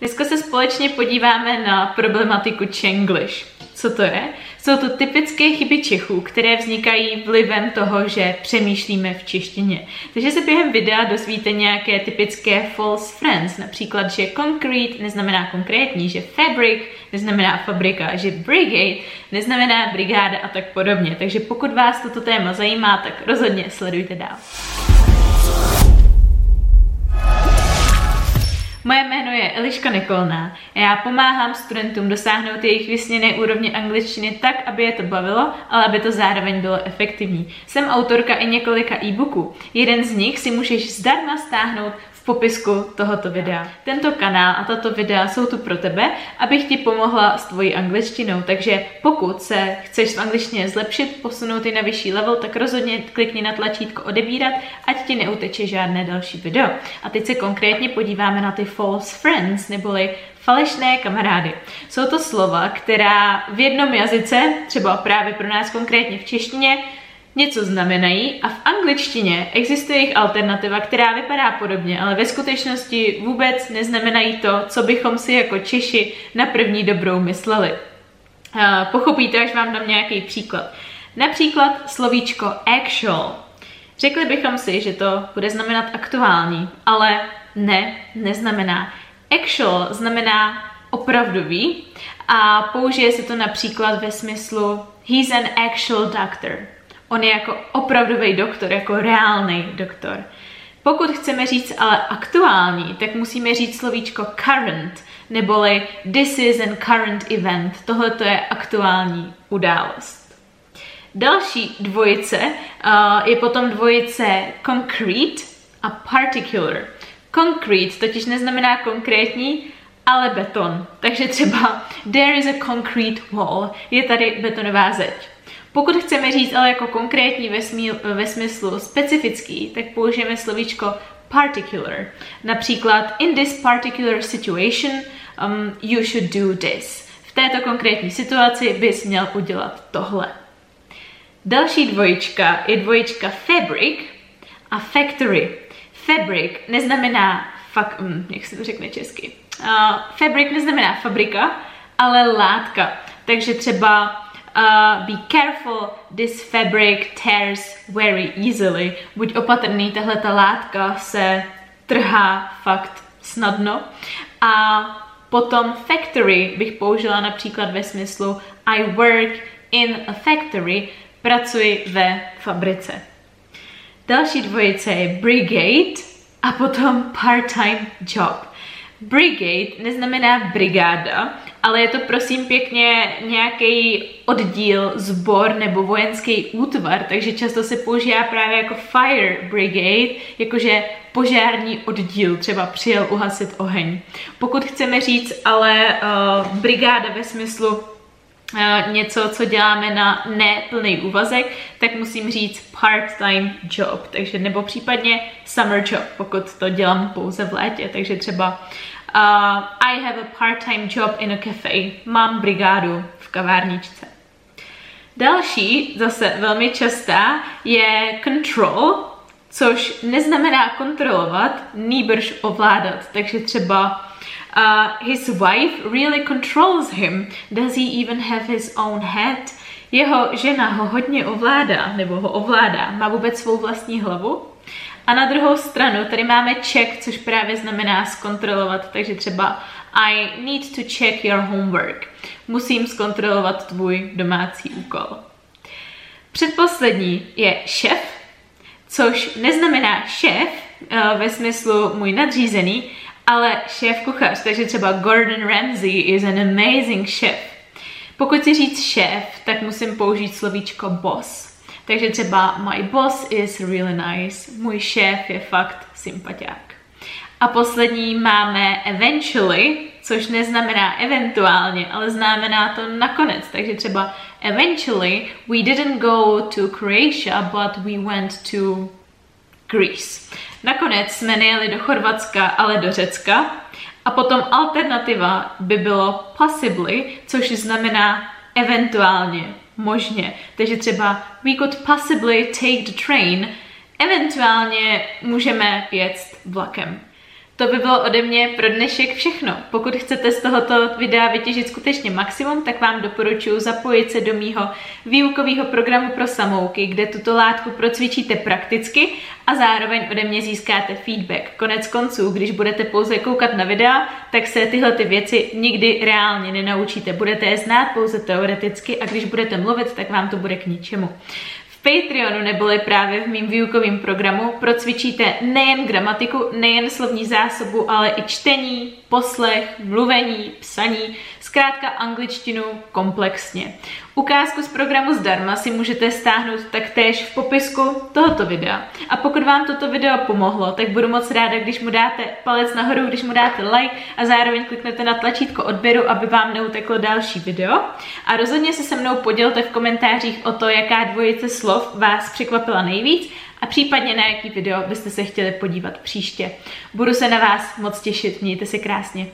Dneska se společně podíváme na problematiku Chenglish. Co to je? Jsou to typické chyby Čechů, které vznikají vlivem toho, že přemýšlíme v češtině. Takže se během videa dozvíte nějaké typické false friends, například, že concrete neznamená konkrétní, že fabric neznamená fabrika, že brigade neznamená brigáda a tak podobně. Takže pokud vás toto téma zajímá, tak rozhodně sledujte dál. Moje jméno je Eliška Nikolná a já pomáhám studentům dosáhnout jejich vysněné úrovně angličtiny tak, aby je to bavilo, ale aby to zároveň bylo efektivní. Jsem autorka i několika e-booků. Jeden z nich si můžeš zdarma stáhnout popisku tohoto videa. Tento kanál a tato videa jsou tu pro tebe, abych ti pomohla s tvojí angličtinou, takže pokud se chceš v angličtině zlepšit, posunout ji na vyšší level, tak rozhodně klikni na tlačítko odebírat, ať ti neuteče žádné další video. A teď se konkrétně podíváme na ty false friends, neboli falešné kamarády. Jsou to slova, která v jednom jazyce, třeba právě pro nás konkrétně v češtině, něco znamenají a v angličtině existuje jejich alternativa, která vypadá podobně, ale ve skutečnosti vůbec neznamenají to, co bychom si jako Češi na první dobrou mysleli. Pochopíte, až vám dám nějaký příklad. Například slovíčko actual. Řekli bychom si, že to bude znamenat aktuální, ale ne, neznamená. Actual znamená opravdový a použije se to například ve smyslu he's an actual doctor. On je jako opravdový doktor, jako reálný doktor. Pokud chceme říct ale aktuální, tak musíme říct slovíčko current, neboli this is an current event. Tohle to je aktuální událost. Další dvojice uh, je potom dvojice concrete a particular. Concrete totiž neznamená konkrétní, ale beton. Takže třeba there is a concrete wall, je tady betonová zeď. Pokud chceme říct ale jako konkrétní ve, smíl, ve smyslu specifický, tak použijeme slovíčko particular. Například in this particular situation um, you should do this. V této konkrétní situaci bys měl udělat tohle. Další dvojička je dvojička fabric a factory. Fabric neznamená fak, um, jak se to řekne česky. Uh, fabric neznamená fabrika, ale látka. Takže třeba Uh, be careful, this fabric tears very easily. Buď opatrný, tahle ta látka se trhá fakt snadno. A potom factory bych použila například ve smyslu I work in a factory, pracuji ve fabrice. Další dvojice je brigade a potom part-time job. Brigade neznamená brigáda, ale je to prosím pěkně nějaký oddíl, sbor nebo vojenský útvar, takže často se používá právě jako fire brigade, jakože požární oddíl, třeba přijel uhasit oheň. Pokud chceme říct ale uh, brigáda ve smyslu uh, něco, co děláme na neplný úvazek, tak musím říct part-time job, takže nebo případně summer job, pokud to dělám pouze v létě, takže třeba Uh, I have a part-time job in a cafe. Mám brigádu v kavárničce. Další, zase velmi častá, je control, což neznamená kontrolovat, nýbrž ovládat. Takže třeba uh, his wife really controls him. Does he even have his own head? Jeho žena ho hodně ovládá, nebo ho ovládá. Má vůbec svou vlastní hlavu? A na druhou stranu tady máme check, což právě znamená zkontrolovat, takže třeba I need to check your homework. Musím zkontrolovat tvůj domácí úkol. Předposlední je šef, což neznamená šéf uh, ve smyslu můj nadřízený, ale šéf kuchař, takže třeba Gordon Ramsay is an amazing chef. Pokud si říct šéf, tak musím použít slovíčko boss. Takže třeba my boss is really nice, můj šéf je fakt sympatiák. A poslední máme eventually, což neznamená eventuálně, ale znamená to nakonec. Takže třeba eventually we didn't go to Croatia, but we went to Greece. Nakonec jsme nejeli do Chorvatska, ale do Řecka. A potom alternativa by bylo possibly, což znamená eventuálně, možně. Takže třeba we could possibly take the train, eventuálně můžeme jet vlakem. To by bylo ode mě pro dnešek všechno. Pokud chcete z tohoto videa vytěžit skutečně maximum, tak vám doporučuji zapojit se do mýho výukového programu pro samouky, kde tuto látku procvičíte prakticky a zároveň ode mě získáte feedback. Konec konců, když budete pouze koukat na videa, tak se tyhle ty věci nikdy reálně nenaučíte. Budete je znát pouze teoreticky a když budete mluvit, tak vám to bude k ničemu. Patreonu neboli právě v mým výukovém programu procvičíte nejen gramatiku, nejen slovní zásobu, ale i čtení, poslech, mluvení, psaní, zkrátka angličtinu komplexně. Ukázku z programu zdarma si můžete stáhnout taktéž v popisku tohoto videa. A pokud vám toto video pomohlo, tak budu moc ráda, když mu dáte palec nahoru, když mu dáte like a zároveň kliknete na tlačítko odběru, aby vám neuteklo další video. A rozhodně se se mnou podělte v komentářích o to, jaká dvojice slov vás překvapila nejvíc a případně na jaký video byste se chtěli podívat příště. Budu se na vás moc těšit, mějte se krásně.